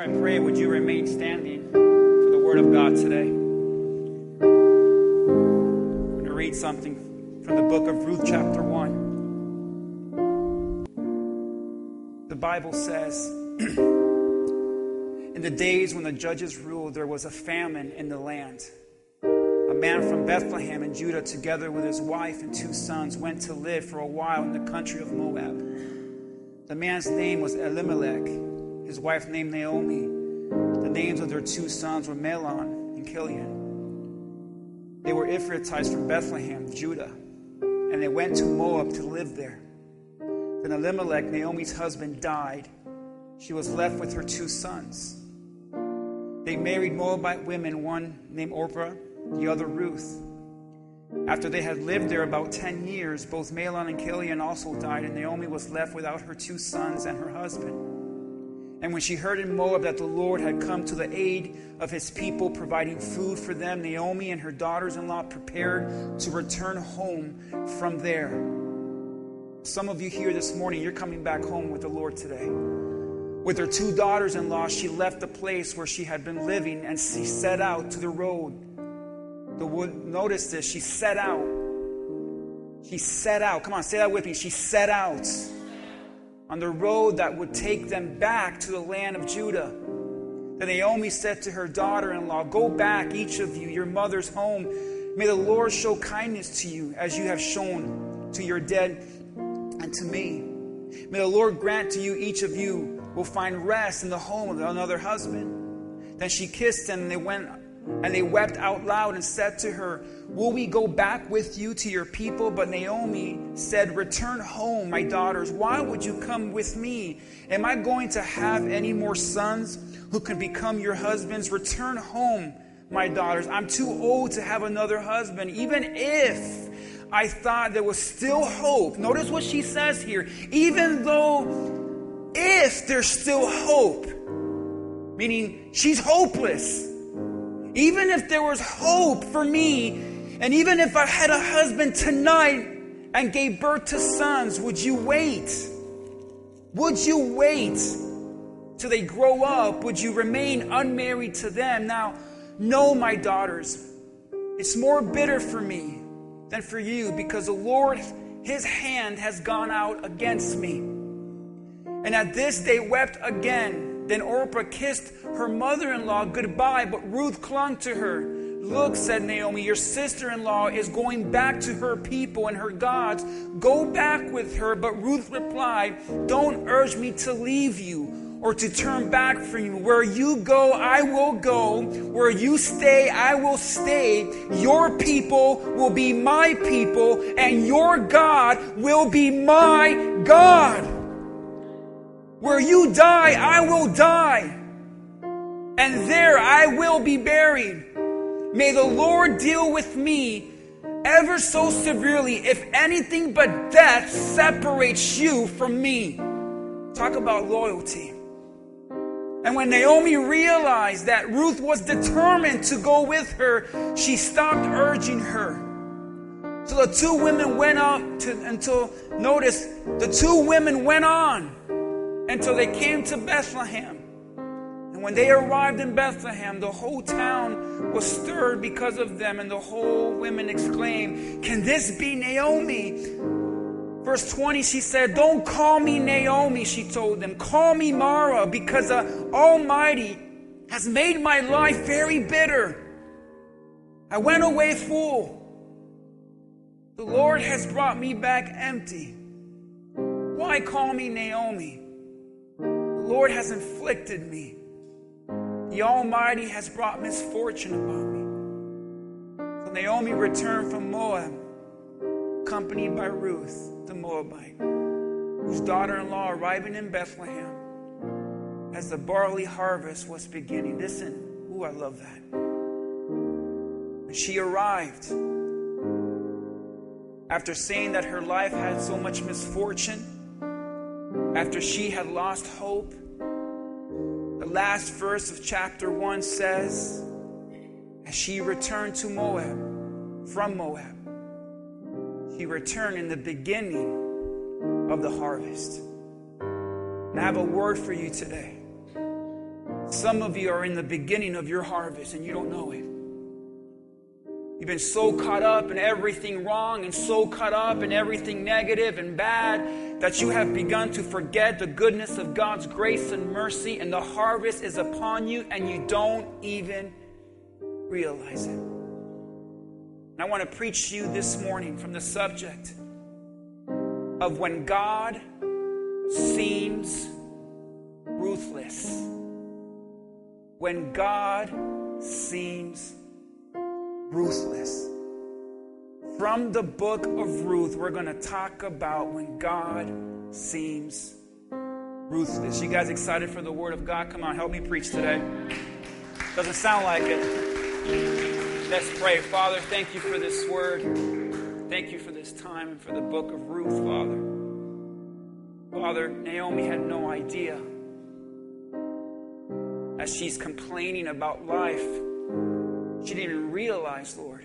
Before I pray, would you remain standing for the Word of God today? I'm going to read something from the book of Ruth, chapter 1. The Bible says, In the days when the judges ruled, there was a famine in the land. A man from Bethlehem in Judah, together with his wife and two sons, went to live for a while in the country of Moab. The man's name was Elimelech, his wife named Naomi. The names of their two sons were Mahlon and Kilion. They were Ephrathites from Bethlehem, Judah, and they went to Moab to live there. Then Elimelech, Naomi's husband, died. She was left with her two sons. They married Moabite women, one named Orpah, the other Ruth. After they had lived there about 10 years, both Mahlon and Kilion also died, and Naomi was left without her two sons and her husband. And when she heard in Moab that the Lord had come to the aid of his people, providing food for them, Naomi and her daughters in law prepared to return home from there. Some of you here this morning, you're coming back home with the Lord today. With her two daughters in law, she left the place where she had been living and she set out to the road. The wood, notice this, she set out. She set out. Come on, say that with me. She set out on the road that would take them back to the land of Judah. Then Naomi said to her daughter in law, Go back, each of you, your mother's home. May the Lord show kindness to you as you have shown to your dead and to me. May the Lord grant to you, each of you will find rest in the home of another husband. Then she kissed him, and they went and they wept out loud and said to her, Will we go back with you to your people? But Naomi said, Return home, my daughters. Why would you come with me? Am I going to have any more sons who can become your husbands? Return home, my daughters. I'm too old to have another husband, even if I thought there was still hope. Notice what she says here. Even though, if there's still hope, meaning she's hopeless. Even if there was hope for me, and even if I had a husband tonight and gave birth to sons, would you wait? Would you wait till they grow up? Would you remain unmarried to them? Now, no, my daughters, it's more bitter for me than for you because the Lord, His hand has gone out against me. And at this they wept again. Then Orpah kissed her mother in law goodbye, but Ruth clung to her. Look, said Naomi, your sister in law is going back to her people and her gods. Go back with her. But Ruth replied, Don't urge me to leave you or to turn back from you. Where you go, I will go. Where you stay, I will stay. Your people will be my people, and your God will be my God. Where you die, I will die, and there I will be buried. May the Lord deal with me ever so severely if anything but death separates you from me. Talk about loyalty. And when Naomi realized that Ruth was determined to go with her, she stopped urging her. So the two women went on to, until, notice, the two women went on until they came to Bethlehem. And when they arrived in Bethlehem, the whole town was stirred because of them, and the whole women exclaimed, Can this be Naomi? Verse 20, she said, Don't call me Naomi, she told them. Call me Mara, because the Almighty has made my life very bitter. I went away full. The Lord has brought me back empty. Why call me Naomi? Lord has inflicted me. The Almighty has brought misfortune upon me. So Naomi returned from Moab, accompanied by Ruth, the Moabite, whose daughter in law arriving in Bethlehem as the barley harvest was beginning. Listen, ooh, I love that. And she arrived after saying that her life had so much misfortune after she had lost hope. The last verse of chapter 1 says, As she returned to Moab, from Moab, she returned in the beginning of the harvest. And I have a word for you today. Some of you are in the beginning of your harvest and you don't know it. You've been so caught up in everything wrong and so caught up in everything negative and bad that you have begun to forget the goodness of God's grace and mercy, and the harvest is upon you, and you don't even realize it. And I want to preach to you this morning from the subject of when God seems ruthless. When God seems ruthless. From the book of Ruth, we're going to talk about when God seems ruthless. You guys excited for the word of God? Come on, help me preach today. Doesn't sound like it. Let's pray. Father, thank you for this word. Thank you for this time and for the book of Ruth, Father. Father, Naomi had no idea as she's complaining about life she didn't even realize, Lord,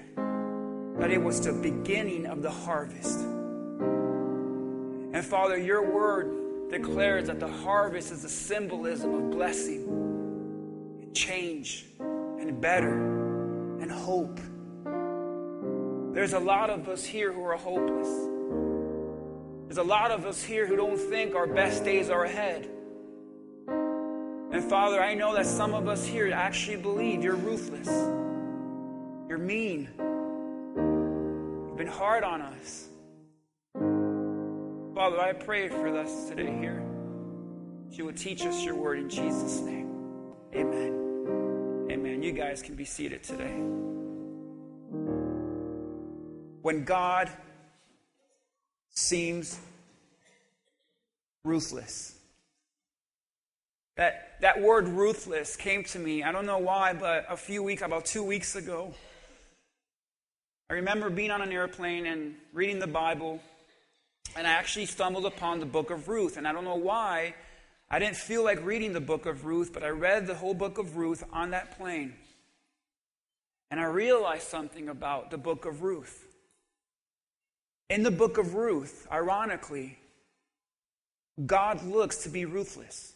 that it was the beginning of the harvest. And Father, your word declares that the harvest is a symbolism of blessing and change and better and hope. There's a lot of us here who are hopeless. There's a lot of us here who don't think our best days are ahead. And Father, I know that some of us here actually believe you're ruthless. You're mean. You've been hard on us. Father, I pray for us today here. You would teach us your word in Jesus' name. Amen. Amen. You guys can be seated today. When God seems ruthless. That, that word ruthless came to me, I don't know why, but a few weeks, about two weeks ago. I remember being on an airplane and reading the Bible, and I actually stumbled upon the book of Ruth. And I don't know why, I didn't feel like reading the book of Ruth, but I read the whole book of Ruth on that plane. And I realized something about the book of Ruth. In the book of Ruth, ironically, God looks to be ruthless.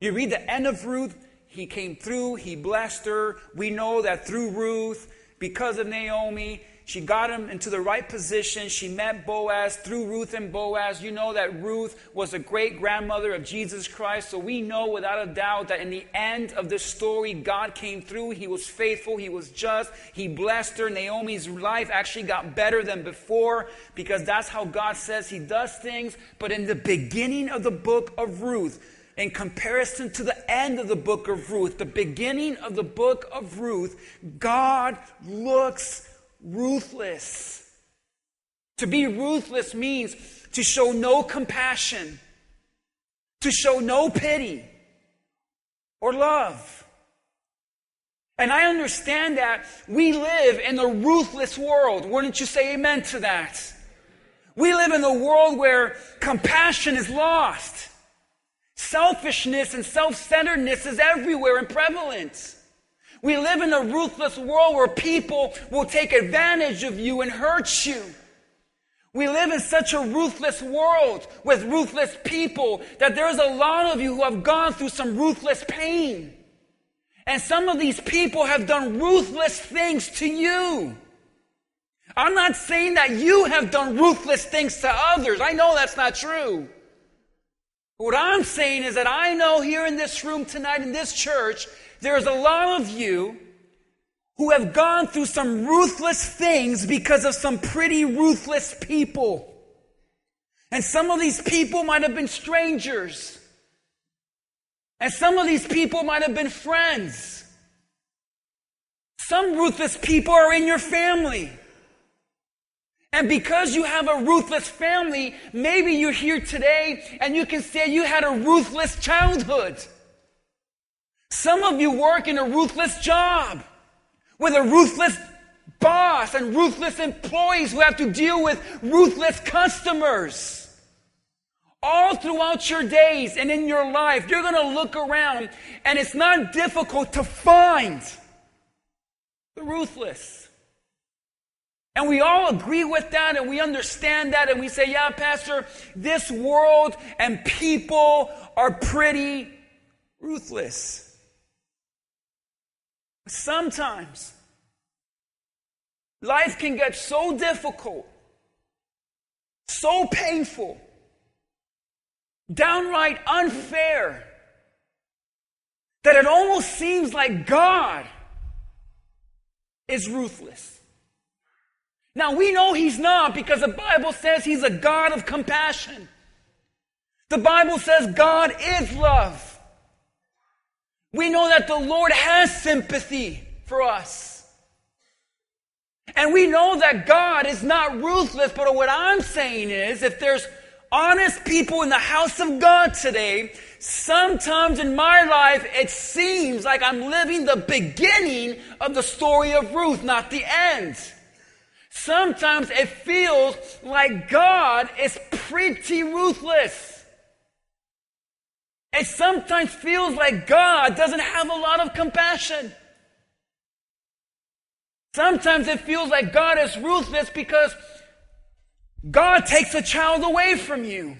You read the end of Ruth, he came through, he blessed her. We know that through Ruth, because of Naomi. She got him into the right position. She met Boaz through Ruth and Boaz. You know that Ruth was a great grandmother of Jesus Christ. So we know without a doubt that in the end of the story, God came through. He was faithful. He was just. He blessed her. Naomi's life actually got better than before because that's how God says He does things. But in the beginning of the book of Ruth, in comparison to the end of the book of Ruth, the beginning of the book of Ruth, God looks ruthless. To be ruthless means to show no compassion, to show no pity or love. And I understand that we live in a ruthless world. Wouldn't you say amen to that? We live in a world where compassion is lost. Selfishness and self centeredness is everywhere and prevalent. We live in a ruthless world where people will take advantage of you and hurt you. We live in such a ruthless world with ruthless people that there's a lot of you who have gone through some ruthless pain. And some of these people have done ruthless things to you. I'm not saying that you have done ruthless things to others. I know that's not true. What I'm saying is that I know here in this room tonight in this church, there's a lot of you who have gone through some ruthless things because of some pretty ruthless people. And some of these people might have been strangers. And some of these people might have been friends. Some ruthless people are in your family. And because you have a ruthless family, maybe you're here today and you can say you had a ruthless childhood. Some of you work in a ruthless job with a ruthless boss and ruthless employees who have to deal with ruthless customers. All throughout your days and in your life, you're going to look around and it's not difficult to find the ruthless. And we all agree with that and we understand that and we say, yeah, Pastor, this world and people are pretty ruthless. Sometimes life can get so difficult, so painful, downright unfair, that it almost seems like God is ruthless. Now we know He's not because the Bible says He's a God of compassion. The Bible says God is love. We know that the Lord has sympathy for us. And we know that God is not ruthless, but what I'm saying is if there's honest people in the house of God today, sometimes in my life it seems like I'm living the beginning of the story of Ruth, not the end. Sometimes it feels like God is pretty ruthless. It sometimes feels like God doesn't have a lot of compassion. Sometimes it feels like God is ruthless because God takes a child away from you.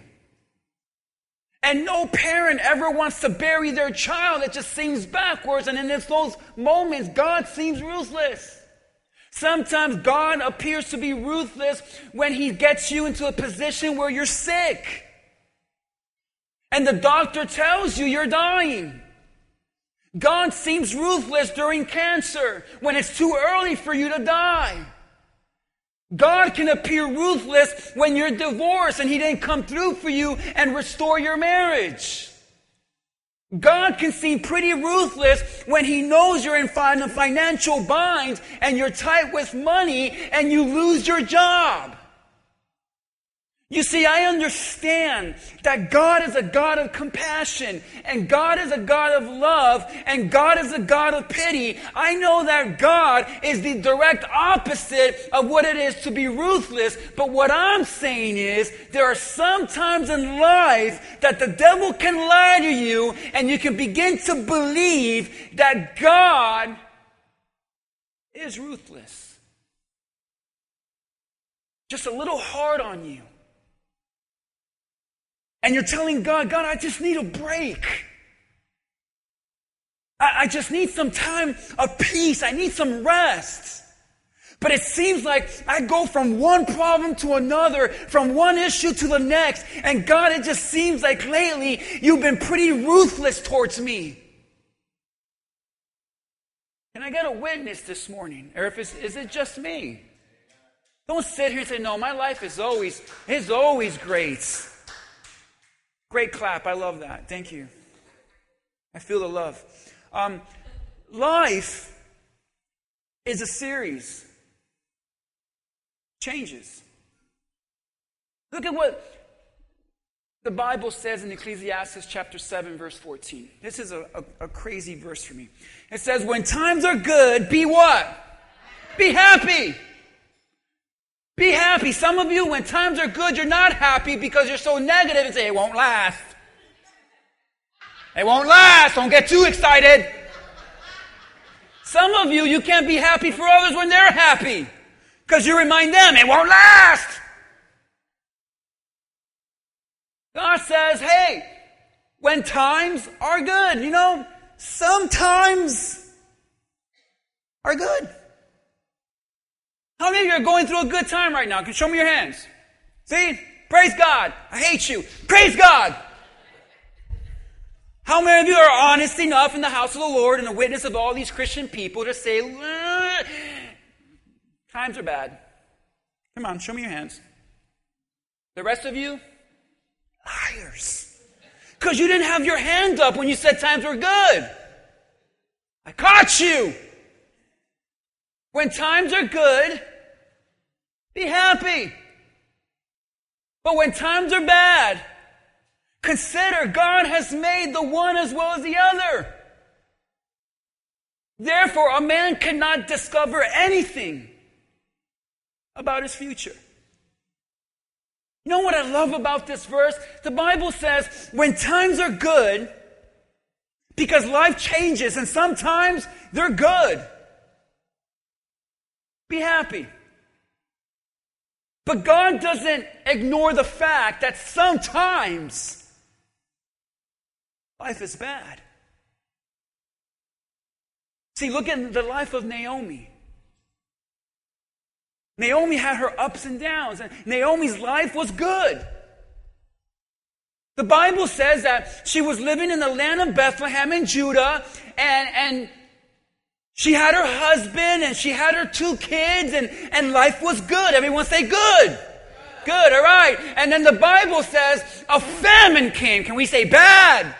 And no parent ever wants to bury their child. It just seems backwards. And in those moments, God seems ruthless. Sometimes God appears to be ruthless when He gets you into a position where you're sick and the doctor tells you you're dying. God seems ruthless during cancer when it's too early for you to die. God can appear ruthless when you're divorced and He didn't come through for you and restore your marriage. God can seem pretty ruthless when He knows you're in financial binds and you're tight with money and you lose your job. You see, I understand that God is a God of compassion, and God is a God of love, and God is a God of pity. I know that God is the direct opposite of what it is to be ruthless, but what I'm saying is there are some times in life that the devil can lie to you, and you can begin to believe that God is ruthless. Just a little hard on you and you're telling God, God, I just need a break. I, I just need some time of peace. I need some rest. But it seems like I go from one problem to another, from one issue to the next. And God, it just seems like lately you've been pretty ruthless towards me. Can I get a witness this morning? Or if it's, is it just me? Don't sit here and say, no, my life is always, is always great. Great clap. I love that. Thank you. I feel the love. Um, life is a series. Changes. Look at what the Bible says in Ecclesiastes chapter 7, verse 14. This is a, a, a crazy verse for me. It says, When times are good, be what? Be happy. Be happy. Some of you, when times are good, you're not happy because you're so negative and say, it won't last. It won't last. Don't get too excited. Some of you, you can't be happy for others when they're happy because you remind them it won't last. God says, hey, when times are good, you know, sometimes are good. How many of you are going through a good time right now? Can show me your hands? See? Praise God. I hate you. Praise God. How many of you are honest enough in the house of the Lord and the witness of all these Christian people to say, times are bad? Come on, show me your hands. The rest of you, liars. Because you didn't have your hand up when you said times were good. I caught you. When times are good, be happy. But when times are bad, consider God has made the one as well as the other. Therefore, a man cannot discover anything about his future. You know what I love about this verse? The Bible says when times are good, because life changes and sometimes they're good, be happy. But God doesn't ignore the fact that sometimes life is bad. See, look at the life of Naomi. Naomi had her ups and downs, and Naomi's life was good. The Bible says that she was living in the land of Bethlehem in Judah, and, and she had her husband and she had her two kids, and, and life was good. Everyone say good. Good, all right. And then the Bible says a famine came. Can we say bad?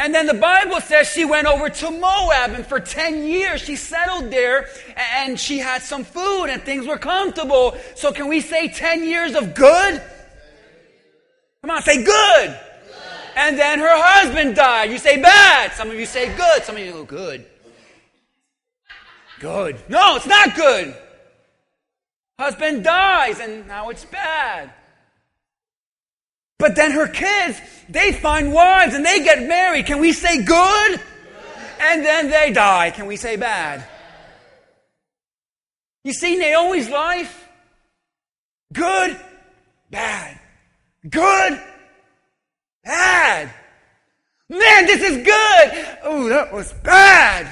And then the Bible says she went over to Moab, and for 10 years she settled there, and she had some food, and things were comfortable. So, can we say 10 years of good? Come on, say good. And then her husband died. You say bad. Some of you say good. Some of you go good. Good. No, it's not good. Husband dies, and now it's bad. But then her kids, they find wives and they get married. Can we say good? And then they die. Can we say bad? You see Naomi's life? Good, bad. Good, bad. Man, this is good. Oh, that was bad.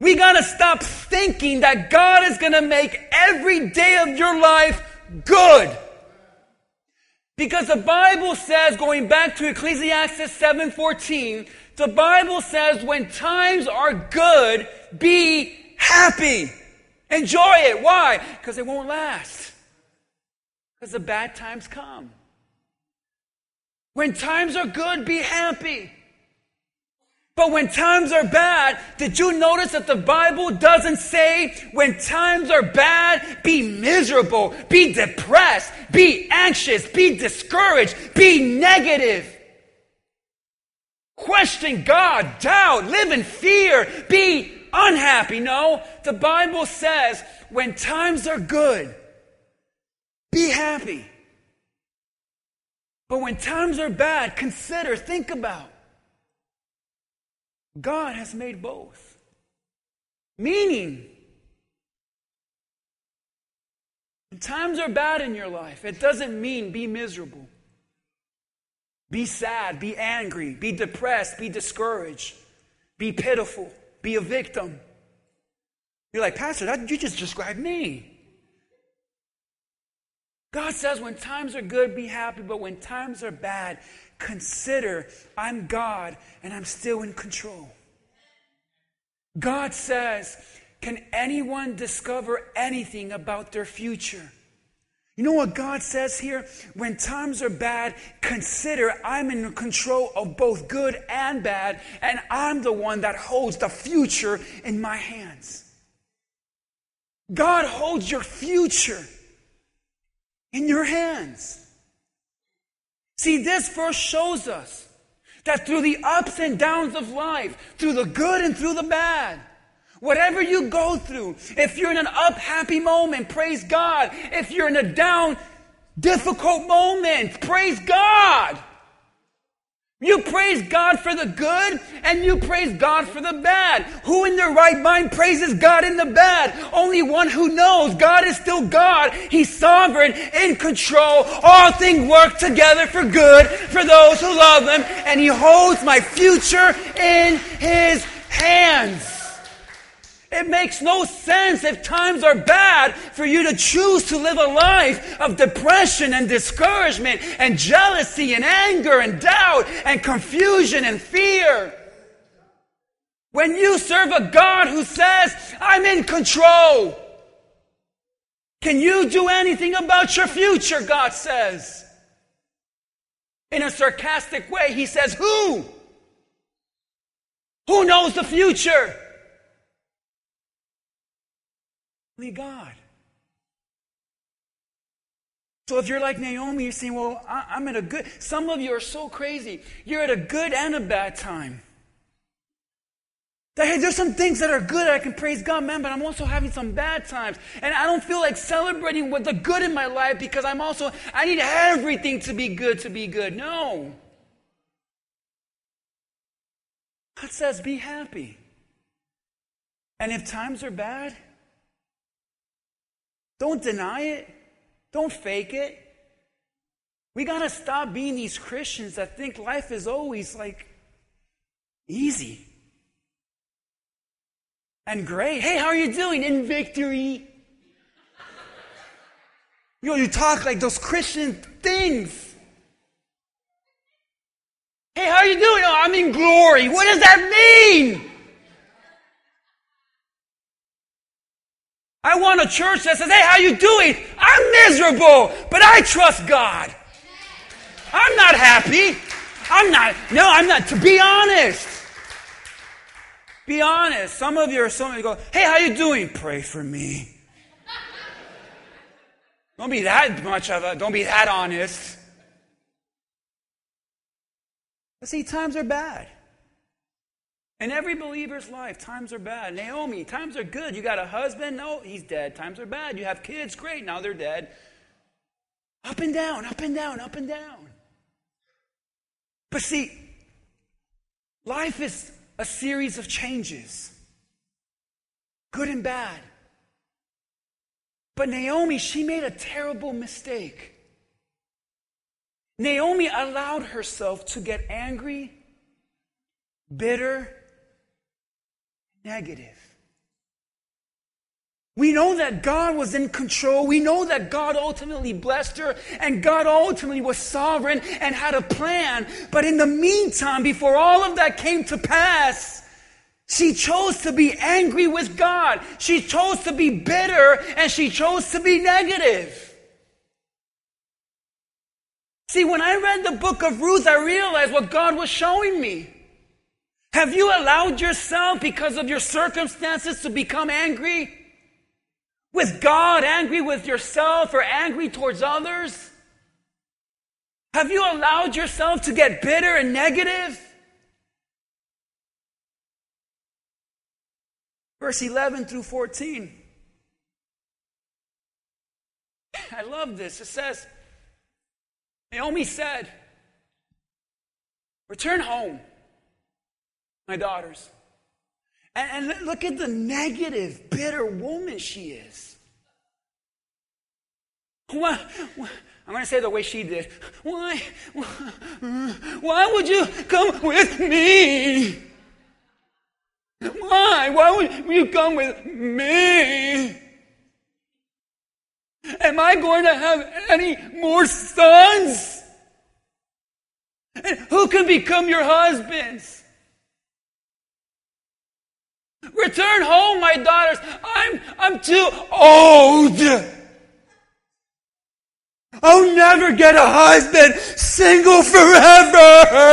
We gotta stop thinking that God is gonna make every day of your life good. Because the Bible says, going back to Ecclesiastes 7:14, the Bible says when times are good, be happy. Enjoy it. Why? Because it won't last. Because the bad times come. When times are good, be happy. But when times are bad, did you notice that the Bible doesn't say when times are bad, be miserable, be depressed, be anxious, be discouraged, be negative? Question God, doubt, live in fear, be unhappy. No, the Bible says when times are good, be happy. But when times are bad, consider, think about God has made both. Meaning, when times are bad in your life, it doesn't mean be miserable. Be sad, be angry, be depressed, be discouraged, be pitiful, be a victim. You're like, Pastor, that, you just described me. God says when times are good, be happy, but when times are bad, consider I'm God and I'm still in control. God says, Can anyone discover anything about their future? You know what God says here? When times are bad, consider I'm in control of both good and bad, and I'm the one that holds the future in my hands. God holds your future in your hands. See, this verse shows us that through the ups and downs of life, through the good and through the bad, whatever you go through, if you're in an up happy moment, praise God. If you're in a down difficult moment, praise God. You praise God for the good and you praise God for the bad. Who in their right mind praises God in the bad? Only one who knows God is still God. He's sovereign, in control. All things work together for good for those who love Him and He holds my future in His hands. It makes no sense if times are bad for you to choose to live a life of depression and discouragement and jealousy and anger and doubt and confusion and fear. When you serve a God who says, I'm in control, can you do anything about your future? God says. In a sarcastic way, he says, Who? Who knows the future? Only God. So if you're like Naomi, you're saying, well, I'm at a good, some of you are so crazy. You're at a good and a bad time. That, hey, there's some things that are good I can praise God, man, but I'm also having some bad times. And I don't feel like celebrating with the good in my life because I'm also, I need everything to be good to be good. No. God says, be happy. And if times are bad, don't deny it. Don't fake it. We got to stop being these Christians that think life is always like Easy. And great. Hey, how are you doing? In victory. You know, you talk like those Christian things. Hey, how are you doing? Oh, I'm in glory. What does that mean? I want a church that says, hey, how you doing? I'm miserable, but I trust God. I'm not happy. I'm not, no, I'm not, to be honest. Be honest. Some of you are some of you go, hey, how you doing? Pray for me. don't be that much of a, don't be that honest. But see, times are bad. In every believer's life, times are bad. Naomi, times are good. You got a husband? No, he's dead. Times are bad. You have kids? Great. Now they're dead. Up and down, up and down, up and down. But see, life is a series of changes, good and bad. But Naomi, she made a terrible mistake. Naomi allowed herself to get angry, bitter, negative. We know that God was in control. We know that God ultimately blessed her and God ultimately was sovereign and had a plan. But in the meantime, before all of that came to pass, she chose to be angry with God. She chose to be bitter and she chose to be negative. See, when I read the book of Ruth, I realized what God was showing me. Have you allowed yourself, because of your circumstances, to become angry? With God, angry with yourself, or angry towards others? Have you allowed yourself to get bitter and negative? Verse 11 through 14. I love this. It says, Naomi said, Return home my daughters. And, and look at the negative, bitter woman she is. Why, why, I'm going to say the way she did. Why, why, why would you come with me? Why? Why would you come with me? Am I going to have any more sons? And who can become your husbands? Return home, my daughters. I'm, I'm too old. I'll never get a husband, single forever.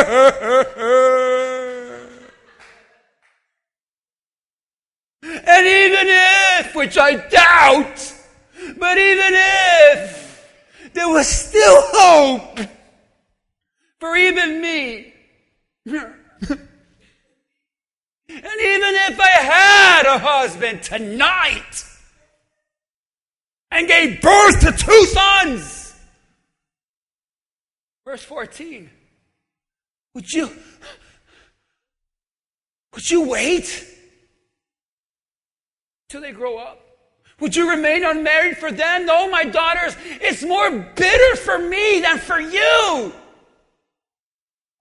And even if, which I doubt, but even if, there was still hope for even me. And even if I had a husband tonight and gave birth to two sons, verse 14, would you, would you wait till they grow up? Would you remain unmarried for them? No, my daughters, it's more bitter for me than for you.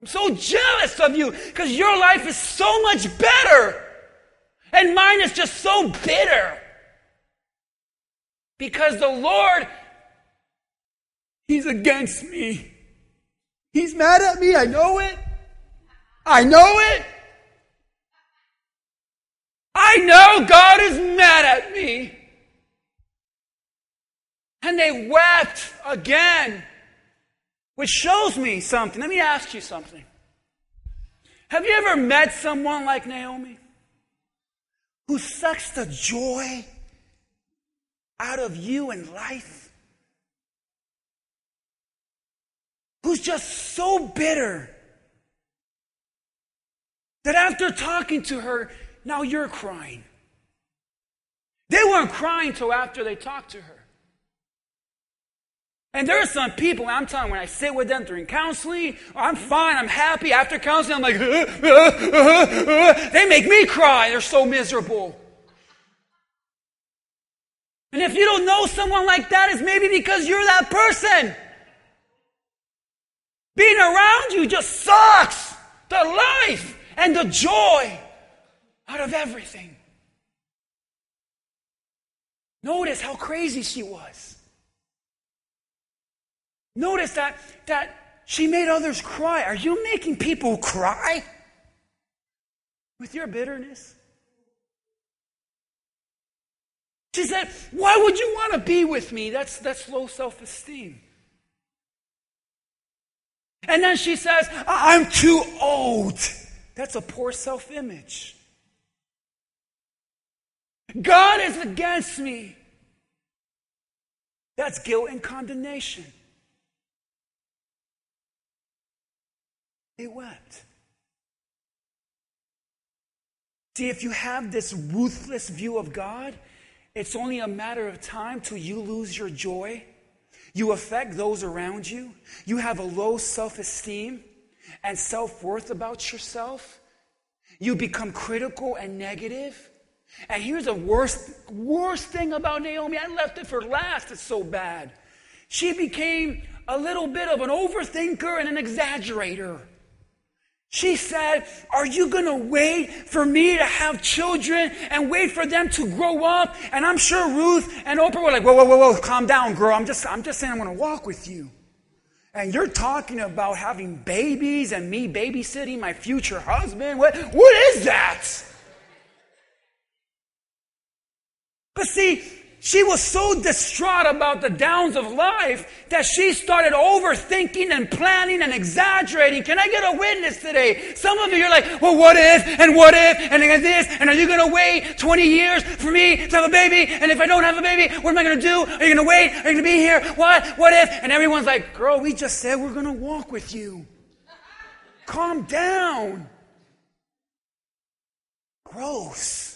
I'm so jealous of you because your life is so much better. And mine is just so bitter. Because the Lord, He's against me. He's mad at me. I know it. I know it. I know God is mad at me. And they wept again. Which shows me something. Let me ask you something. Have you ever met someone like Naomi? Who sucks the joy out of you in life? Who's just so bitter that after talking to her, now you're crying. They weren't crying till after they talked to her. And there are some people, I'm telling you, when I sit with them during counseling, I'm fine, I'm happy. After counseling, I'm like, uh, uh, uh, they make me cry. They're so miserable. And if you don't know someone like that, it's maybe because you're that person. Being around you just sucks. The life. and the joy out of everything. Notice how crazy she was. Notice that, that she made others cry. Are you making people cry with your bitterness? She said, Why would you want to be with me? That's, that's low self esteem. And then she says, I'm too old. That's a poor self image. God is against me. That's guilt and condemnation. They wept. See, if you have this ruthless view of God, it's only a matter of time till you lose your joy. You affect those around you. You have a low self esteem and self worth about yourself. You become critical and negative. And here's the worst, worst thing about Naomi. I left it for last. It's so bad. She became a little bit of an overthinker and an exaggerator. She said, Are you going to wait for me to have children and wait for them to grow up? And I'm sure Ruth and Oprah were like, Whoa, whoa, whoa, whoa, calm down, girl. I'm just, I'm just saying I'm going to walk with you. And you're talking about having babies and me babysitting my future husband. What, what is that? But see, she was so distraught about the downs of life that she started overthinking and planning and exaggerating. Can I get a witness today? Some of you are like, well, what if, and what if, and this, and are you going to wait 20 years for me to have a baby? And if I don't have a baby, what am I going to do? Are you going to wait? Are you going to be here? What? What if? And everyone's like, girl, we just said we're going to walk with you. Calm down. Gross.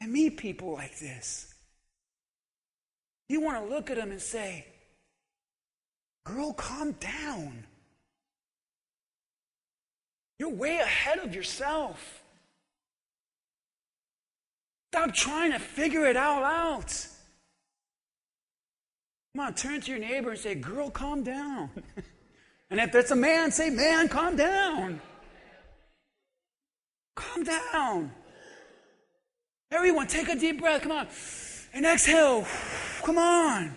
And meet people like this. You want to look at them and say, Girl, calm down. You're way ahead of yourself. Stop trying to figure it all out. Come on, turn to your neighbor and say, Girl, calm down. and if it's a man, say, Man, calm down. Calm down. Everyone, take a deep breath. Come on. And exhale. Come on.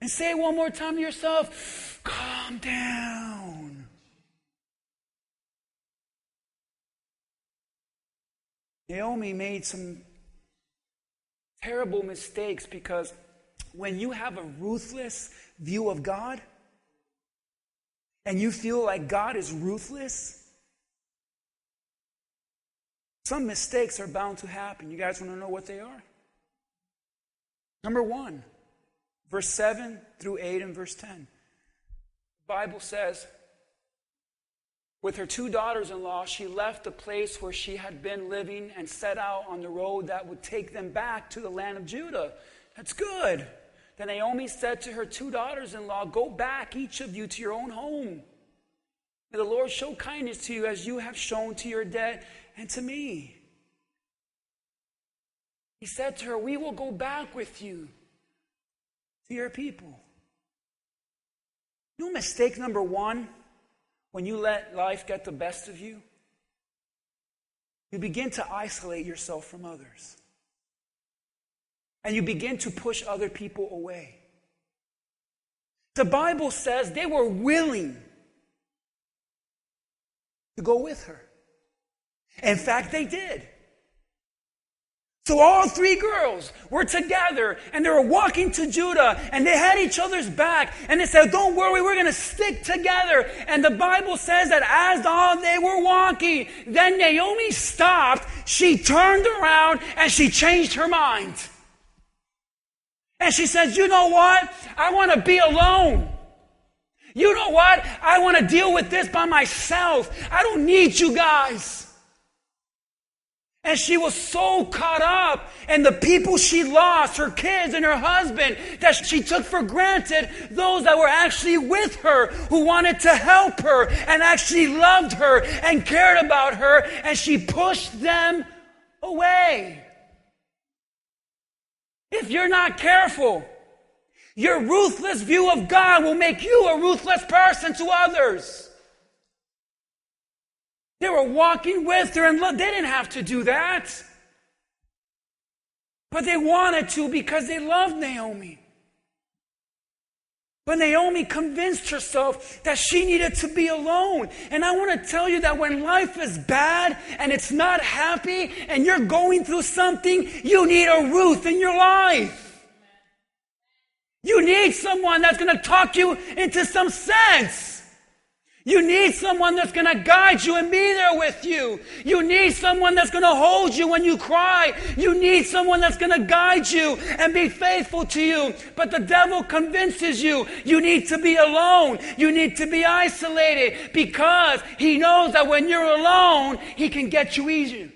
And say it one more time to yourself calm down. Naomi made some terrible mistakes because when you have a ruthless view of God and you feel like God is ruthless, some mistakes are bound to happen. You guys want to know what they are? Number one, verse 7 through 8 and verse 10. The Bible says, with her two daughters in law, she left the place where she had been living and set out on the road that would take them back to the land of Judah. That's good. Then Naomi said to her two daughters in law, Go back, each of you, to your own home. May the Lord show kindness to you as you have shown to your dead and to me. He said to her, We will go back with you to your people. You know, mistake number one when you let life get the best of you? You begin to isolate yourself from others. And you begin to push other people away. The Bible says they were willing to go with her. In fact, they did. So all three girls were together and they were walking to Judah and they had each other's back and they said, Don't worry, we're going to stick together. And the Bible says that as all they were walking, then Naomi stopped, she turned around and she changed her mind. And she says, You know what? I want to be alone. You know what? I want to deal with this by myself. I don't need you guys. And she was so caught up in the people she lost, her kids and her husband, that she took for granted those that were actually with her, who wanted to help her and actually loved her and cared about her, and she pushed them away. If you're not careful, Your ruthless view of God will make you a ruthless person to others. They were walking with her and they didn't have to do that. But they wanted to because they loved Naomi. But Naomi convinced herself that she needed to be alone. And I want to tell you that when life is bad and it's not happy and you're going through something, you need a Ruth in your life. You need someone that's going to talk you into some sense. You need someone that's going to guide you and be there with you. You need someone that's going to hold you when you cry. You need someone that's going to guide you and be faithful to you. But the devil convinces you you need to be alone. You need to be isolated because he knows that when you're alone, he can get you easier.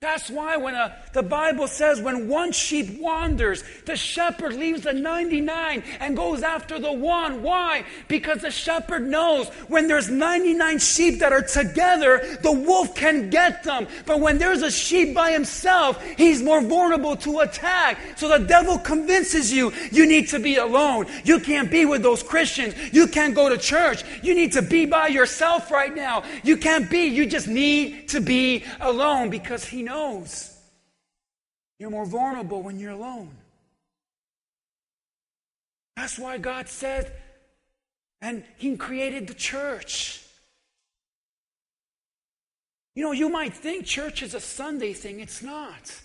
That's why when a, the Bible says when one sheep wanders, the shepherd leaves the 99 and goes after the one. Why? Because the shepherd knows when there's 99 sheep that are together, the wolf can get them. But when there's a sheep by himself, he's more vulnerable to attack. So the devil convinces you you need to be alone. You can't be with those Christians. You can't go to church. You need to be by yourself right now. You can't be. You just need to be alone because he knows you're more vulnerable when you're alone. That's why God said, and He created the church. You know, you might think church is a Sunday thing. It's not.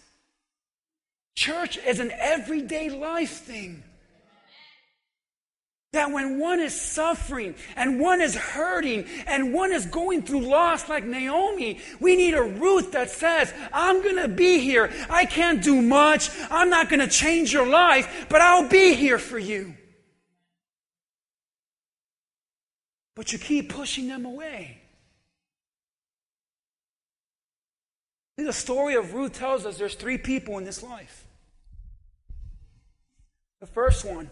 Church is an everyday life thing. That when one is suffering and one is hurting and one is going through loss like Naomi, we need a Ruth that says, I'm going to be here. I can't do much. I'm not going to change your life, but I'll be here for you. But you keep pushing them away. The story of Ruth tells us there's three people in this life. The first one,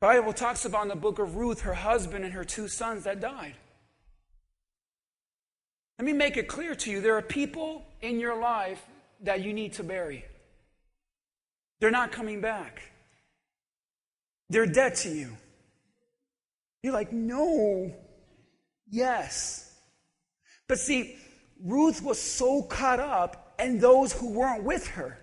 Bible talks about in the book of Ruth her husband and her two sons that died. Let me make it clear to you there are people in your life that you need to bury. They're not coming back. They're dead to you. You're like, no, yes. But see, Ruth was so caught up in those who weren't with her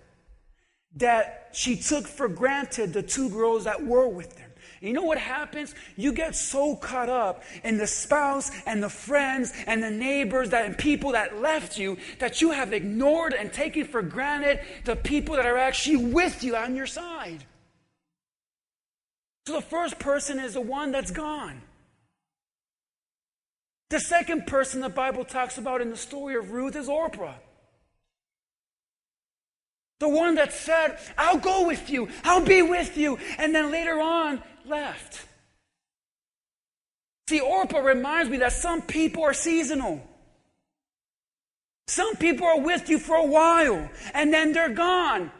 that she took for granted the two girls that were with them. You know what happens? You get so caught up in the spouse and the friends and the neighbors that, and people that left you that you have ignored and taken for granted the people that are actually with you on your side. So the first person is the one that's gone. The second person the Bible talks about in the story of Ruth is Orpah. The one that said, I'll go with you, I'll be with you, and then later on left. See, Orpah reminds me that some people are seasonal. Some people are with you for a while and then they're gone.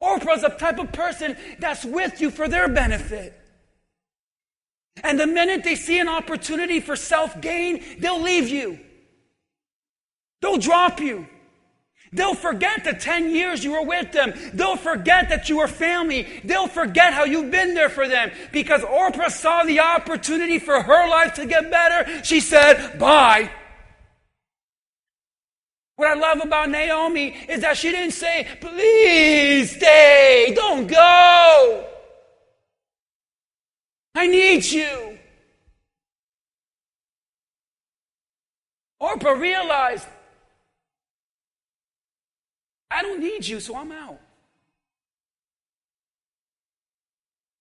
Orpah's the type of person that's with you for their benefit. And the minute they see an opportunity for self gain, they'll leave you. They'll drop you. They'll forget the 10 years you were with them. They'll forget that you were family. They'll forget how you've been there for them. Because Oprah saw the opportunity for her life to get better. She said, bye. What I love about Naomi is that she didn't say, please stay, don't go. I need you. Oprah realized I don't need you, so I'm out.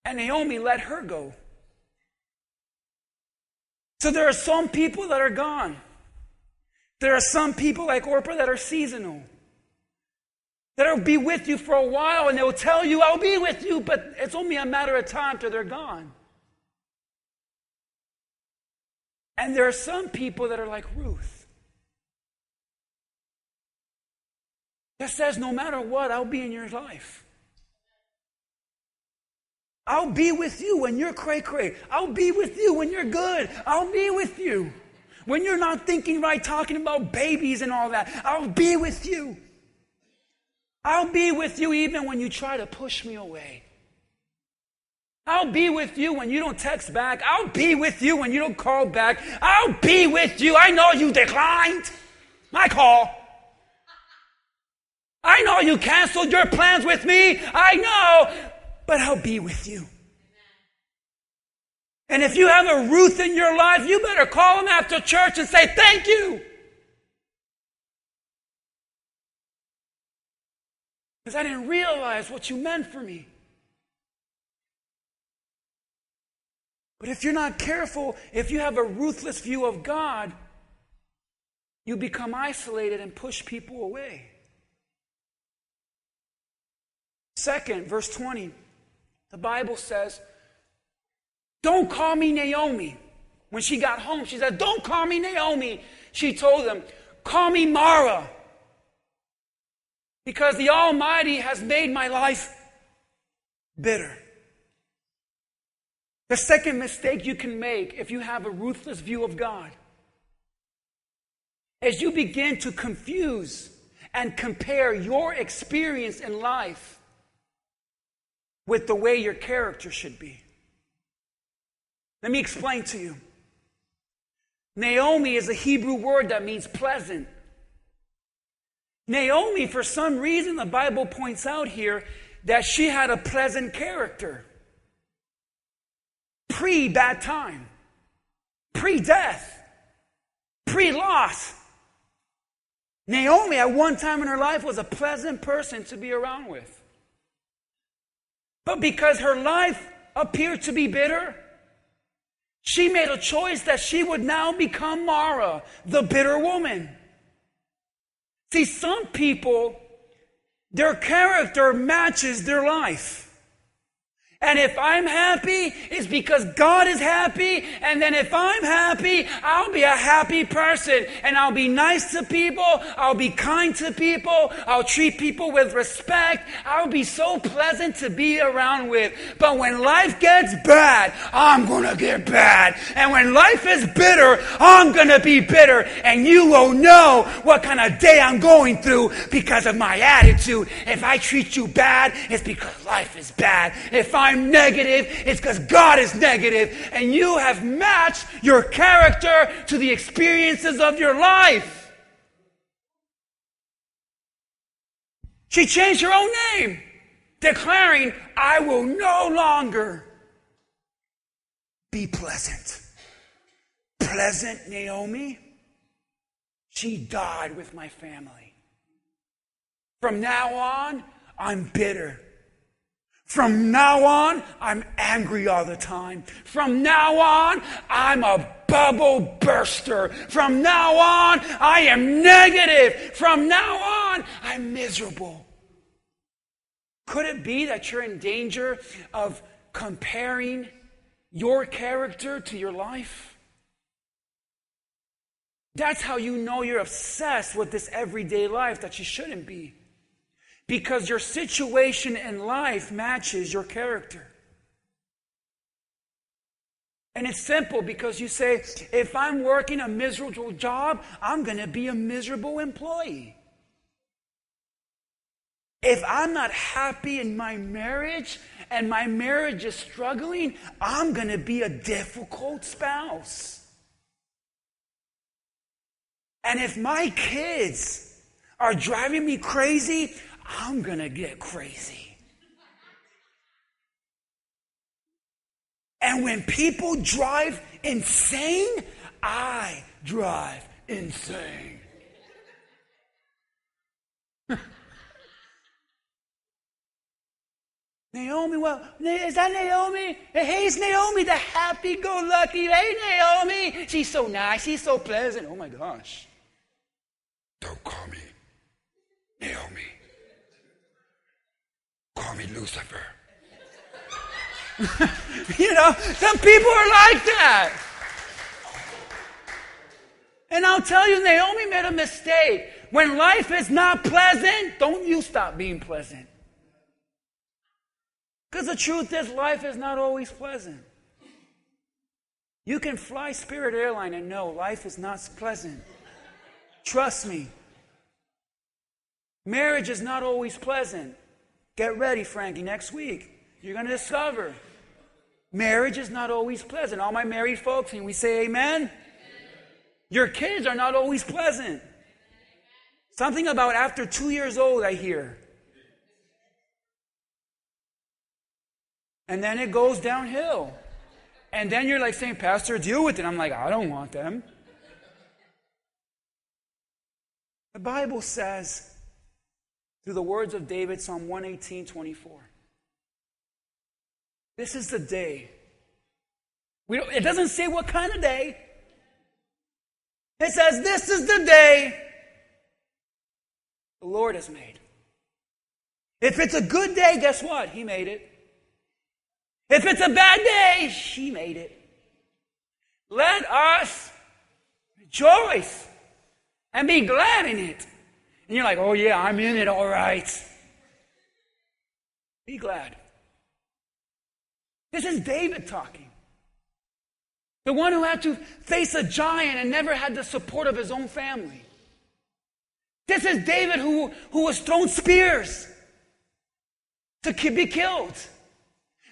And Naomi let her go. So there are some people that are gone. There are some people like Orpah that are seasonal. That'll be with you for a while and they'll tell you, I'll be with you, but it's only a matter of time till they're gone. And there are some people that are like Ruth. That says, no matter what, I'll be in your life. I'll be with you when you're cray cray. I'll be with you when you're good. I'll be with you. When you're not thinking right, talking about babies and all that, I'll be with you. I'll be with you even when you try to push me away. I'll be with you when you don't text back. I'll be with you when you don't call back. I'll be with you. I know you declined my call. I know you canceled your plans with me. I know, but I'll be with you. And if you have a Ruth in your life, you better call him after church and say, Thank you. Because I didn't realize what you meant for me. But if you're not careful, if you have a ruthless view of God, you become isolated and push people away. Second, verse 20, the Bible says, Don't call me Naomi. When she got home, she said, Don't call me Naomi. She told them, Call me Mara. Because the Almighty has made my life bitter. The second mistake you can make if you have a ruthless view of God is you begin to confuse and compare your experience in life with the way your character should be. Let me explain to you. Naomi is a Hebrew word that means pleasant. Naomi, for some reason, the Bible points out here that she had a pleasant character. Pre bad time, pre death, pre loss. Naomi, at one time in her life, was a pleasant person to be around with. But because her life appeared to be bitter, she made a choice that she would now become Mara, the bitter woman. See, some people, their character matches their life. And if I'm happy, it's because God is happy. And then if I'm happy, I'll be a happy person. And I'll be nice to people. I'll be kind to people. I'll treat people with respect. I'll be so pleasant to be around with. But when life gets bad, I'm gonna get bad. And when life is bitter, I'm gonna be bitter. And you will know what kind of day I'm going through because of my attitude. If I treat you bad, it's because life is bad. If I I'm negative, it's because God is negative, and you have matched your character to the experiences of your life. She changed her own name, declaring, I will no longer be pleasant. Pleasant Naomi, she died with my family. From now on, I'm bitter. From now on, I'm angry all the time. From now on, I'm a bubble burster. From now on, I am negative. From now on, I'm miserable. Could it be that you're in danger of comparing your character to your life? That's how you know you're obsessed with this everyday life that you shouldn't be because your situation in life matches your character. And it's simple because you say, if I'm working a miserable job, I'm going to be a miserable employee. If I'm not happy in my marriage and my marriage is struggling, I'm going to be a difficult spouse. And if my kids are driving me crazy, I'm going to get crazy. And when people drive insane, I drive insane. Naomi, well, is that Naomi? Hey, Naomi, the happy go lucky. Hey, Naomi. She's so nice. She's so pleasant. Oh my gosh. Don't call me Naomi. Call me Lucifer. you know, some people are like that. And I'll tell you, Naomi made a mistake. When life is not pleasant, don't you stop being pleasant. Because the truth is, life is not always pleasant. You can fly Spirit Airline and know life is not pleasant. Trust me. Marriage is not always pleasant. Get ready, Frankie, next week. You're going to discover. Marriage is not always pleasant. All my married folks, can we say amen? amen? Your kids are not always pleasant. Something about after two years old, I hear. And then it goes downhill. And then you're like saying, Pastor, deal with it. I'm like, I don't want them. The Bible says, through the words of David, Psalm 118 24, this is the day. We it doesn't say what kind of day. It says, This is the day the Lord has made. If it's a good day, guess what? He made it. If it's a bad day, she made it. Let us rejoice and be glad in it. And you're like, oh yeah, I'm in it all right. Be glad. This is David talking. The one who had to face a giant and never had the support of his own family. This is David who, who was thrown spears to be killed.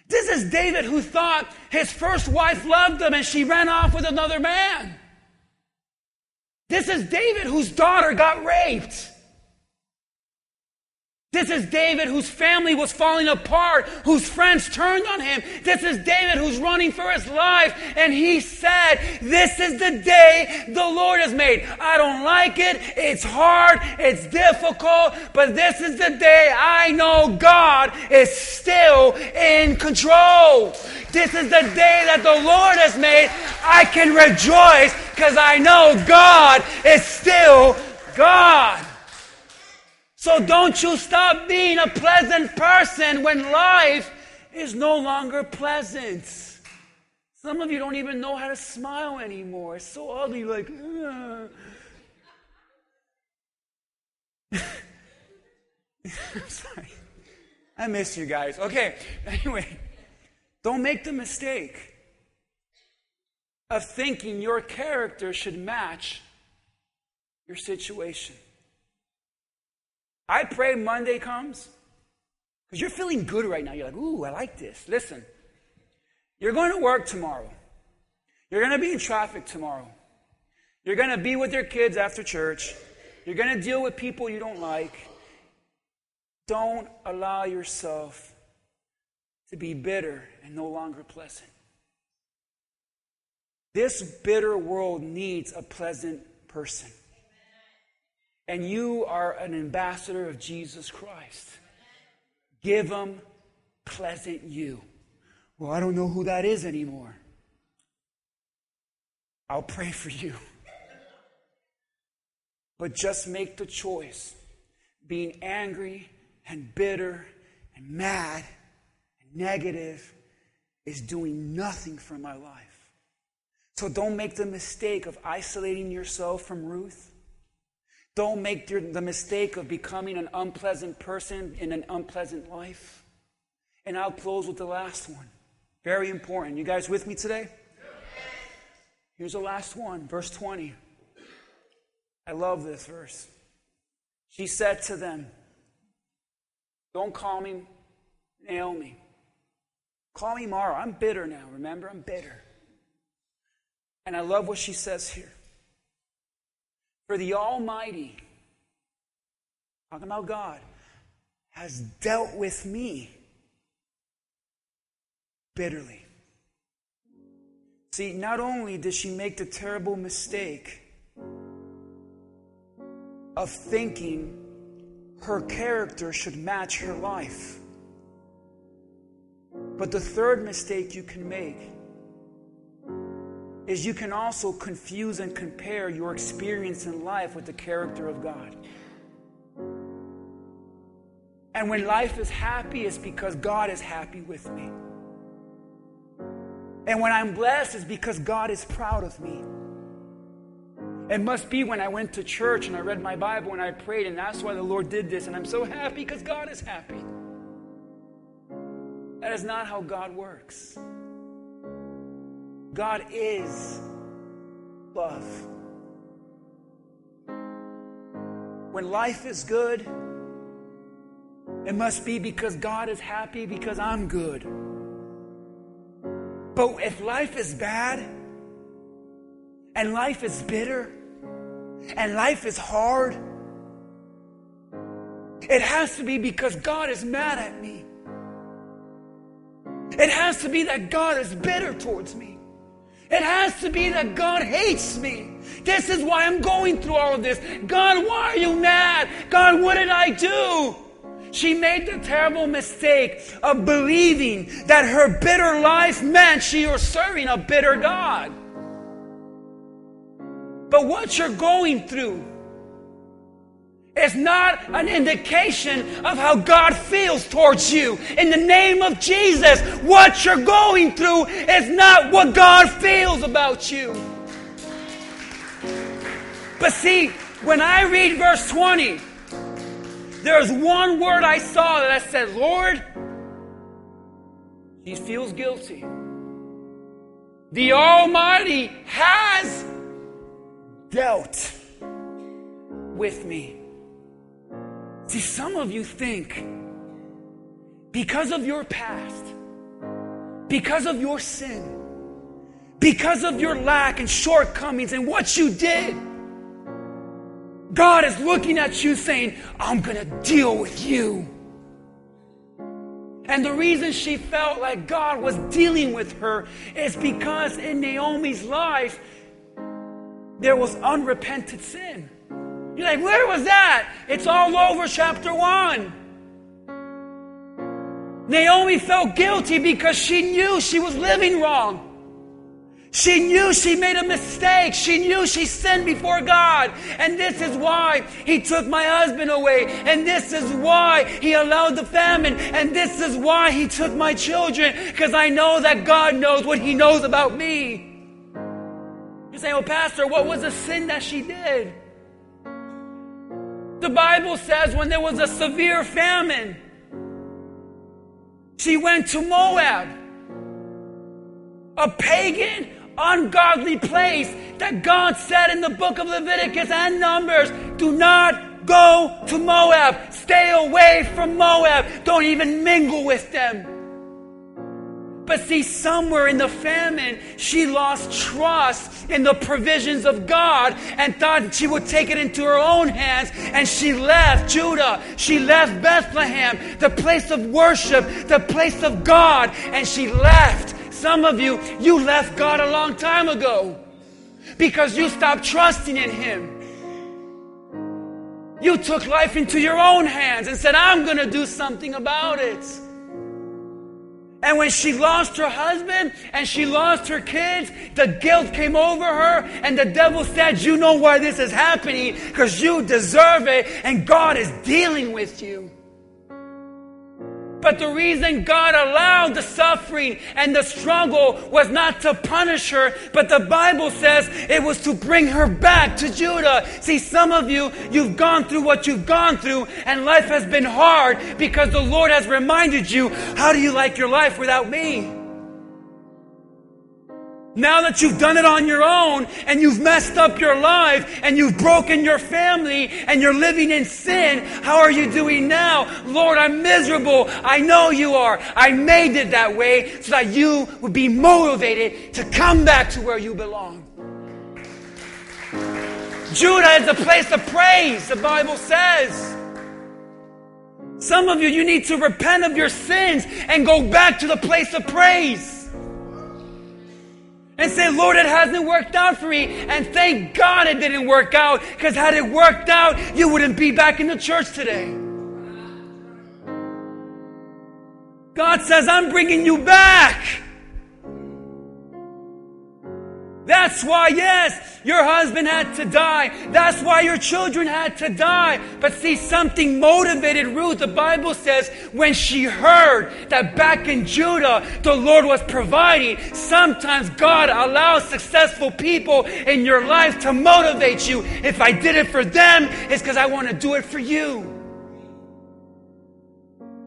This is David who thought his first wife loved him and she ran off with another man. This is David whose daughter got raped. This is David whose family was falling apart, whose friends turned on him. This is David who's running for his life. And he said, This is the day the Lord has made. I don't like it. It's hard. It's difficult. But this is the day I know God is still in control. This is the day that the Lord has made. I can rejoice because I know God is still God. So don't you stop being a pleasant person when life is no longer pleasant. Some of you don't even know how to smile anymore. It's so ugly, like, I'm sorry. I miss you guys. Okay, anyway, don't make the mistake of thinking your character should match your situation. I pray Monday comes because you're feeling good right now. You're like, ooh, I like this. Listen, you're going to work tomorrow. You're going to be in traffic tomorrow. You're going to be with your kids after church. You're going to deal with people you don't like. Don't allow yourself to be bitter and no longer pleasant. This bitter world needs a pleasant person and you are an ambassador of Jesus Christ. Give them pleasant you. Well, I don't know who that is anymore. I'll pray for you. But just make the choice. Being angry and bitter and mad and negative is doing nothing for my life. So don't make the mistake of isolating yourself from Ruth don't make the mistake of becoming an unpleasant person in an unpleasant life. And I'll close with the last one. Very important. You guys with me today? Here's the last one, verse 20. I love this verse. She said to them, Don't call me Naomi. Call me Mara. I'm bitter now, remember? I'm bitter. And I love what she says here. For the Almighty, talking about God, has dealt with me bitterly. See, not only did she make the terrible mistake of thinking her character should match her life, but the third mistake you can make is you can also confuse and compare your experience in life with the character of God. And when life is happy, it's because God is happy with me. And when I'm blessed, it's because God is proud of me. It must be when I went to church and I read my Bible and I prayed, and that's why the Lord did this. And I'm so happy because God is happy. That is not how God works. God is love. When life is good, It must be because God is happy because I'm good. But if life is bad, and life is bitter, and life is hard, it has to be because God is mad at me. It has to be that God is bitter towards me. It has to be that God hates me. This is why I'm going through all of this. God, why are you mad? God, what did I do? She made the terrible mistake of believing that her bitter life meant she was serving a bitter God. But what you're going through is not an indication of how God feels towards you. In the name of Jesus, what you're going through is not what God feels about you. But see, when I read verse 20, there's one word I saw that I said, Lord, he feels guilty. The Almighty has dealt with me. See, some of you think because of your past, because of your sin, because of your lack and shortcomings and what you did, God is looking at you saying, I'm going to deal with you. And the reason she felt like God was dealing with her is because in Naomi's life, there was unrepented sin. You're like, where was that? It's all over chapter 1. Naomi felt guilty because she knew she was living wrong. She knew she made a mistake. She knew she sinned before God. And this is why He took my husband away. And this is why He allowed the famine. And this is why He took my children. Because I know that God knows what He knows about me. You say, well, Pastor, what was the sin that she did? The Bible says when there was a severe famine, she went to Moab, a pagan, ungodly place that God said in the book of Leviticus and Numbers do not go to Moab. Stay away from Moab. Don't even mingle with them. But see, somewhere in the famine, she lost trust in the provisions of God and thought she would take it into her own hands. And she left Judah. She left Bethlehem, the place of worship, the place of God. And she left. Some of you, you left God a long time ago because you stopped trusting in Him. You took life into your own hands and said, I'm going to do something about it. And when she lost her husband and she lost her kids, the guilt came over her, and the devil said, You know why this is happening? Because you deserve it, and God is dealing with you. But the reason God allowed the suffering and the struggle was not to punish her, but the Bible says it was to bring her back to Judah. See, some of you, you've gone through what you've gone through, and life has been hard because the Lord has reminded you, how do you like your life without me? Now that you've done it on your own and you've messed up your life and you've broken your family and you're living in sin, how are you doing now? Lord, I'm miserable. I know you are. I made it that way so that you would be motivated to come back to where you belong. Judah is a place of praise, the Bible says. Some of you, you need to repent of your sins and go back to the place of praise and say, Lord, it hasn't worked out for me. And thank God it didn't work out, because had it worked out, you wouldn't be back in the church today. God says, I'm bringing you back. That's why, yes, your husband had to die. That's why your children had to die. But see, something motivated Ruth. The Bible says when she heard that back in Judah, the Lord was providing, sometimes God allows successful people in your life to motivate you. If I did it for them, it's because I want to do it for you.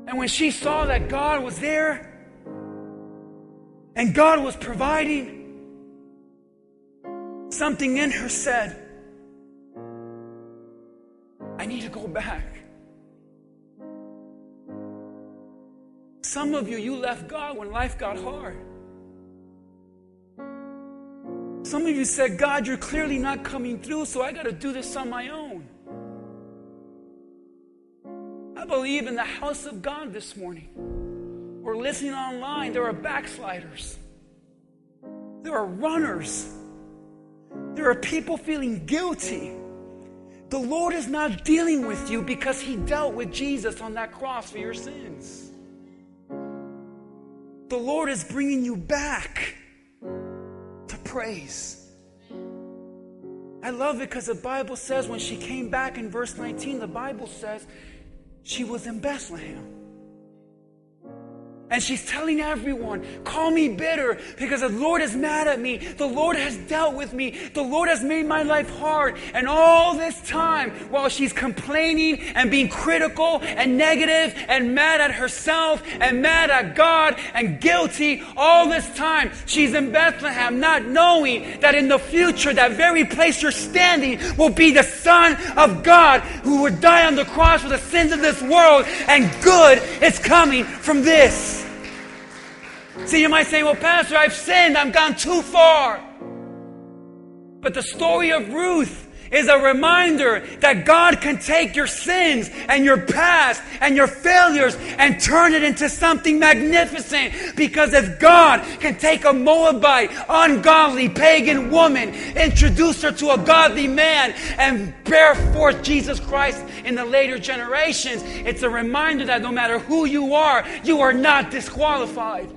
And when she saw that God was there and God was providing, Something in her said, I need to go back. Some of you, you left God when life got hard. Some of you said, God, you're clearly not coming through, so I got to do this on my own. I believe in the house of God this morning. We're listening online. There are backsliders, there are runners, there are people feeling guilty. The Lord is not dealing with you because He dealt with Jesus on that cross for your sins. The Lord is bringing you back to praise. I love it because the Bible says when she came back in verse 19, the Bible says she was in Bethlehem. And she's telling everyone, call me bitter because the Lord is mad at me. The Lord has dealt with me. The Lord has made my life hard. And all this time, while she's complaining and being critical and negative and mad at herself and mad at God and guilty, all this time, she's in Bethlehem, not knowing that in the future, that very place you're standing will be the Son of God who would die on the cross for the sins of this world. And good is coming from this. See, you might say, well, Pastor, I've sinned. I've gone too far. But the story of Ruth is a reminder that God can take your sins and your past and your failures and turn it into something magnificent. Because if God can take a Moabite, ungodly, pagan woman, introduce her to a godly man, and bear forth Jesus Christ in the later generations, it's a reminder that no matter who you are, you are not disqualified.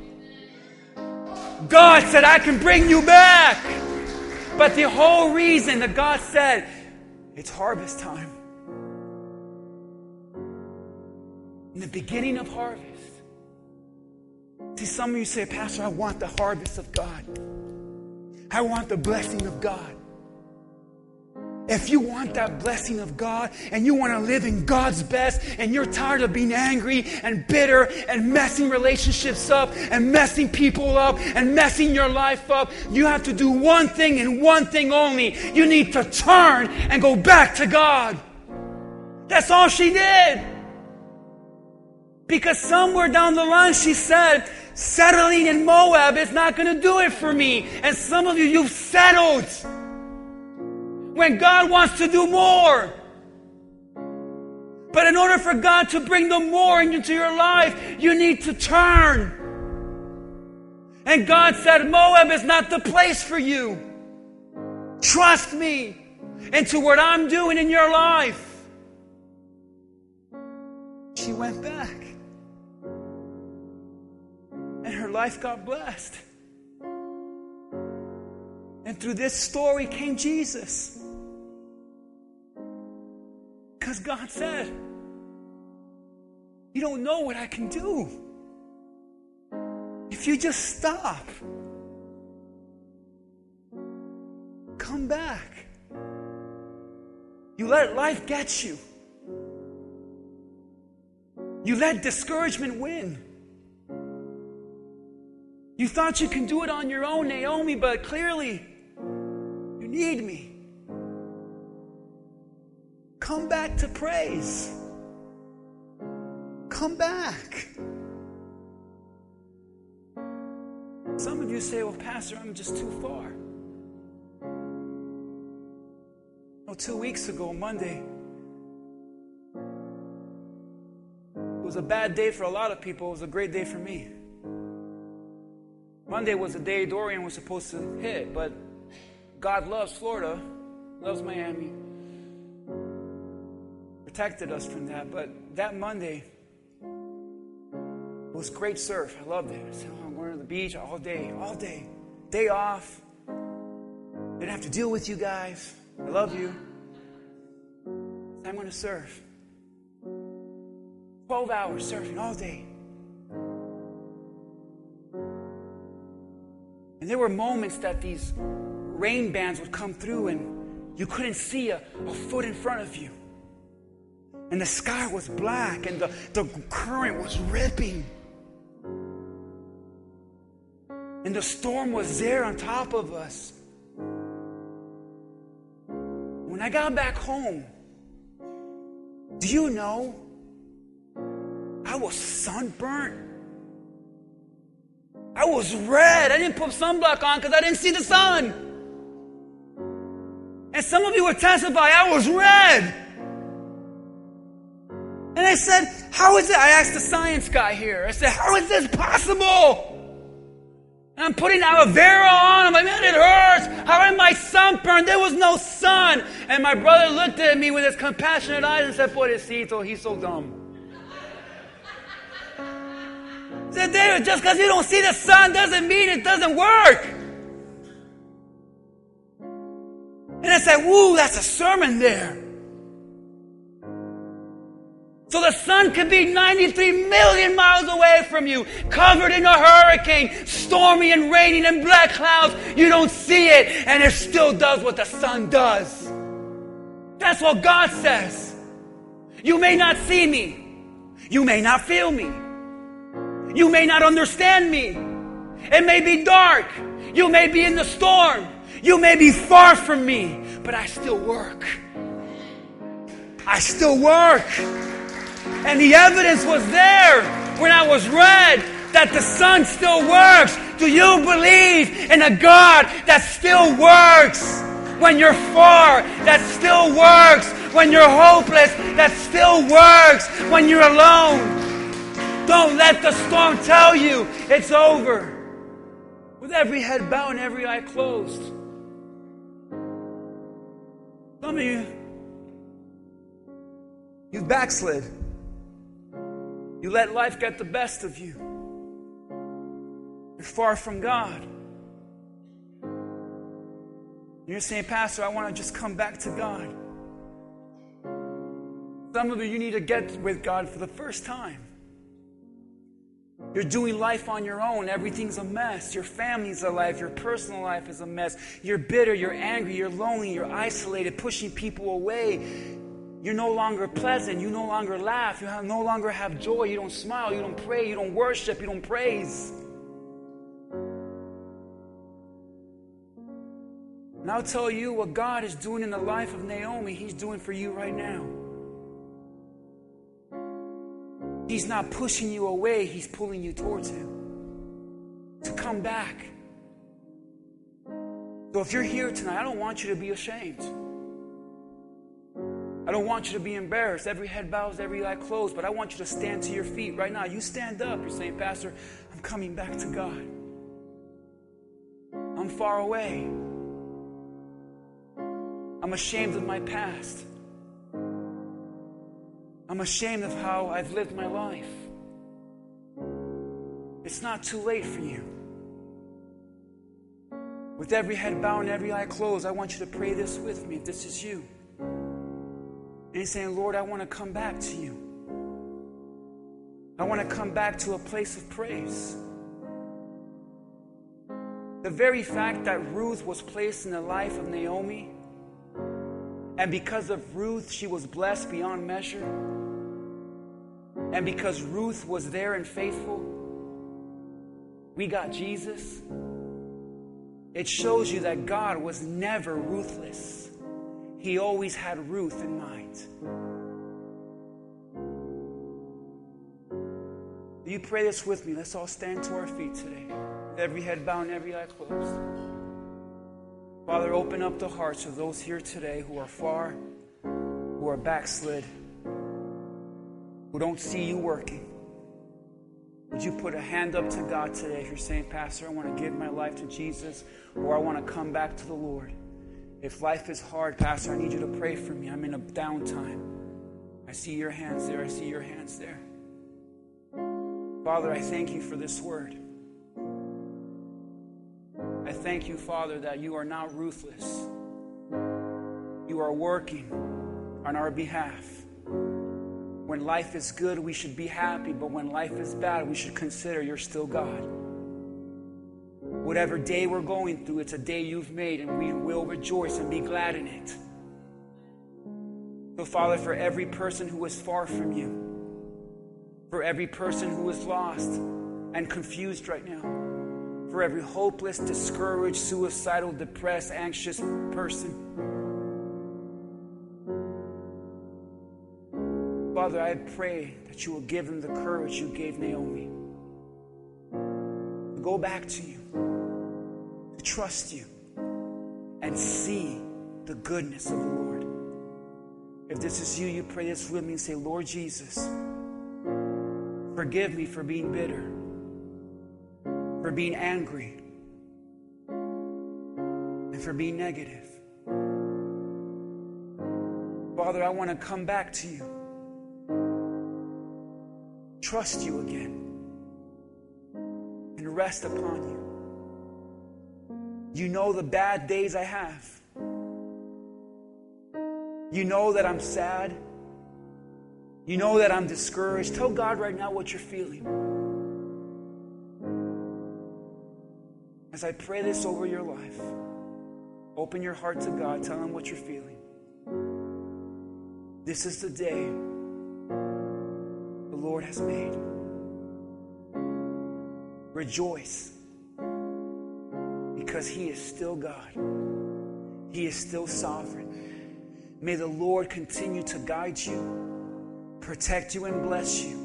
God said, I can bring you back. But the whole reason that God said, it's harvest time. In the beginning of harvest. See, some of you say, Pastor, I want the harvest of God. I want the blessing of God. If you want that blessing of God and you want to live in God's best and you're tired of being angry and bitter and messing relationships up and messing people up and messing your life up, you have to do one thing and one thing only. You need to turn and go back to God. That's all she did. Because somewhere down the line she said, settling in Moab is not going to do it for me. And some of you, you've settled when God wants to do more. But in order for God to bring the more into your life, you need to turn. And God said, Moab is not the place for you. Trust me into what I'm doing in your life. She went back. And her life got blessed. And through this story came Jesus. Because God said, You don't know what I can do. If you just stop, come back. You let life get you. You let discouragement win. You thought you can do it on your own, Naomi, but clearly you need me. Come back to praise. Come back. Some of you say, well, Pastor, I'm just too far. Well, two weeks ago, Monday, it was a bad day for a lot of people. It was a great day for me. Monday was the day Dorian was supposed to hit, but God loves Florida, loves Miami protected us from that. But that Monday was great surf. I loved it. I'm going to the beach all day, all day. Day off. Didn't have to deal with you guys. I love you. I'm going to surf. 12 hours surfing all day. And there were moments that these rain bands would come through and you couldn't see a, a foot in front of you and the sky was black and the, the current was ripping. And the storm was there on top of us. When I got back home, do you know I was sunburnt I was red. I didn't put sunblock on because I didn't see the sun. And some of you would testify, I was red. I said, How is it? I asked the science guy here. I said, How is this possible? And I'm putting aloe vera on. I'm like, man, it hurts. How am I sunburned? There was no sun. And my brother looked at me with his compassionate eyes and said, Pobrecito, oh, he's so dumb. I said, David, just because you don't see the sun doesn't mean it doesn't work. And I said, woo, that's a sermon there. So the sun could be 93 million miles away from you, covered in a hurricane, stormy and raining and black clouds. You don't see it, and it still does what the sun does. That's what God says. You may not see me. You may not feel me. You may not understand me. It may be dark. You may be in the storm. You may be far from me, but I still work. I still work. And the evidence was there when I was red that the sun still works. Do you believe in a God that still works? When you're far, that still works. When you're hopeless, that still works. When you're alone, don't let the storm tell you it's over. With every head bowed and every eye closed. Some of you, you've backslid. You let life get the best of you. You're far from God. You're saying, Pastor, I want to just come back to God. Some of you, you need to get with God for the first time. You're doing life on your own. Everything's a mess. Your family's a life. Your personal life is a mess. You're bitter. You're angry. You're lonely. You're isolated, pushing people away. You're no longer pleasant. You no longer laugh. You have, no longer have joy. You don't smile. You don't pray. You don't worship. You don't praise. And I'll tell you what God is doing in the life of Naomi, He's doing for you right now. He's not pushing you away, He's pulling you towards Him to come back. So if you're here tonight, I don't want you to be ashamed. I don't want you to be embarrassed. Every head bows, every eye closed, but I want you to stand to your feet right now. You stand up. You're saying, Pastor, I'm coming back to God. I'm far away. I'm ashamed of my past. I'm ashamed of how I've lived my life. It's not too late for you. With every head bowed and every eye closed, I want you to pray this with me if this is you. And saying, Lord, I want to come back to you. I want to come back to a place of praise. The very fact that Ruth was placed in the life of Naomi, and because of Ruth, she was blessed beyond measure, and because Ruth was there and faithful, we got Jesus. It shows you that God was never ruthless. He always had Ruth in mind. You pray this with me. Let's all stand to our feet today. Every head bowed every eye closed. Father, open up the hearts of those here today who are far, who are backslid, who don't see you working. Would you put a hand up to God today if you're saying, Pastor, I want to give my life to Jesus or I want to come back to the Lord? If life is hard, Pastor, I need you to pray for me. I'm in a downtime. I see your hands there. I see your hands there. Father, I thank you for this word. I thank you, Father, that you are not ruthless. You are working on our behalf. When life is good, we should be happy, but when life is bad, we should consider you're still God. Whatever day we're going through, it's a day you've made, and we will rejoice and be glad in it. So, Father, for every person who is far from you, for every person who is lost and confused right now, for every hopeless, discouraged, suicidal, depressed, anxious person, Father, I pray that you will give them the courage you gave Naomi to go back to you, trust you, and see the goodness of the Lord. If this is you, you pray this with me and say, Lord Jesus, forgive me for being bitter, for being angry, and for being negative. Father, I want to come back to you, trust you again, and rest upon you. You know the bad days I have. You know that I'm sad. You know that I'm discouraged. Tell God right now what you're feeling. As I pray this over your life, open your heart to God. Tell Him what you're feeling. This is the day the Lord has made. Rejoice because He is still God, He is still sovereign. May the Lord continue to guide you, protect you, and bless you.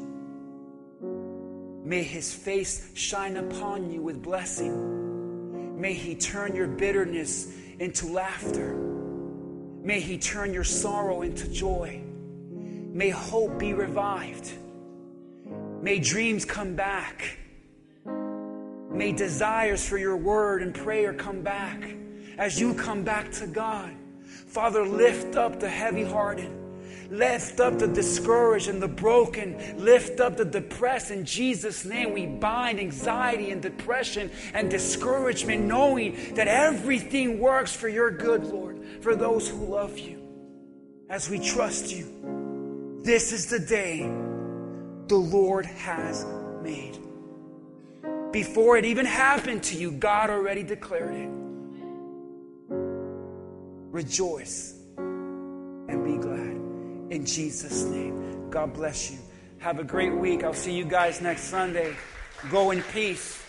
May his face shine upon you with blessing. May he turn your bitterness into laughter. May he turn your sorrow into joy. May hope be revived. May dreams come back. May desires for your word and prayer come back as you come back to God. Father, lift up the heavy hearted. Lift up the discouraged and the broken. Lift up the depressed. In Jesus' name, we bind anxiety and depression and discouragement, knowing that everything works for your good, Lord, for those who love you. As we trust you, this is the day the Lord has made. Before it even happened to you, God already declared it. Rejoice and be glad. In Jesus' name. God bless you. Have a great week. I'll see you guys next Sunday. Go in peace.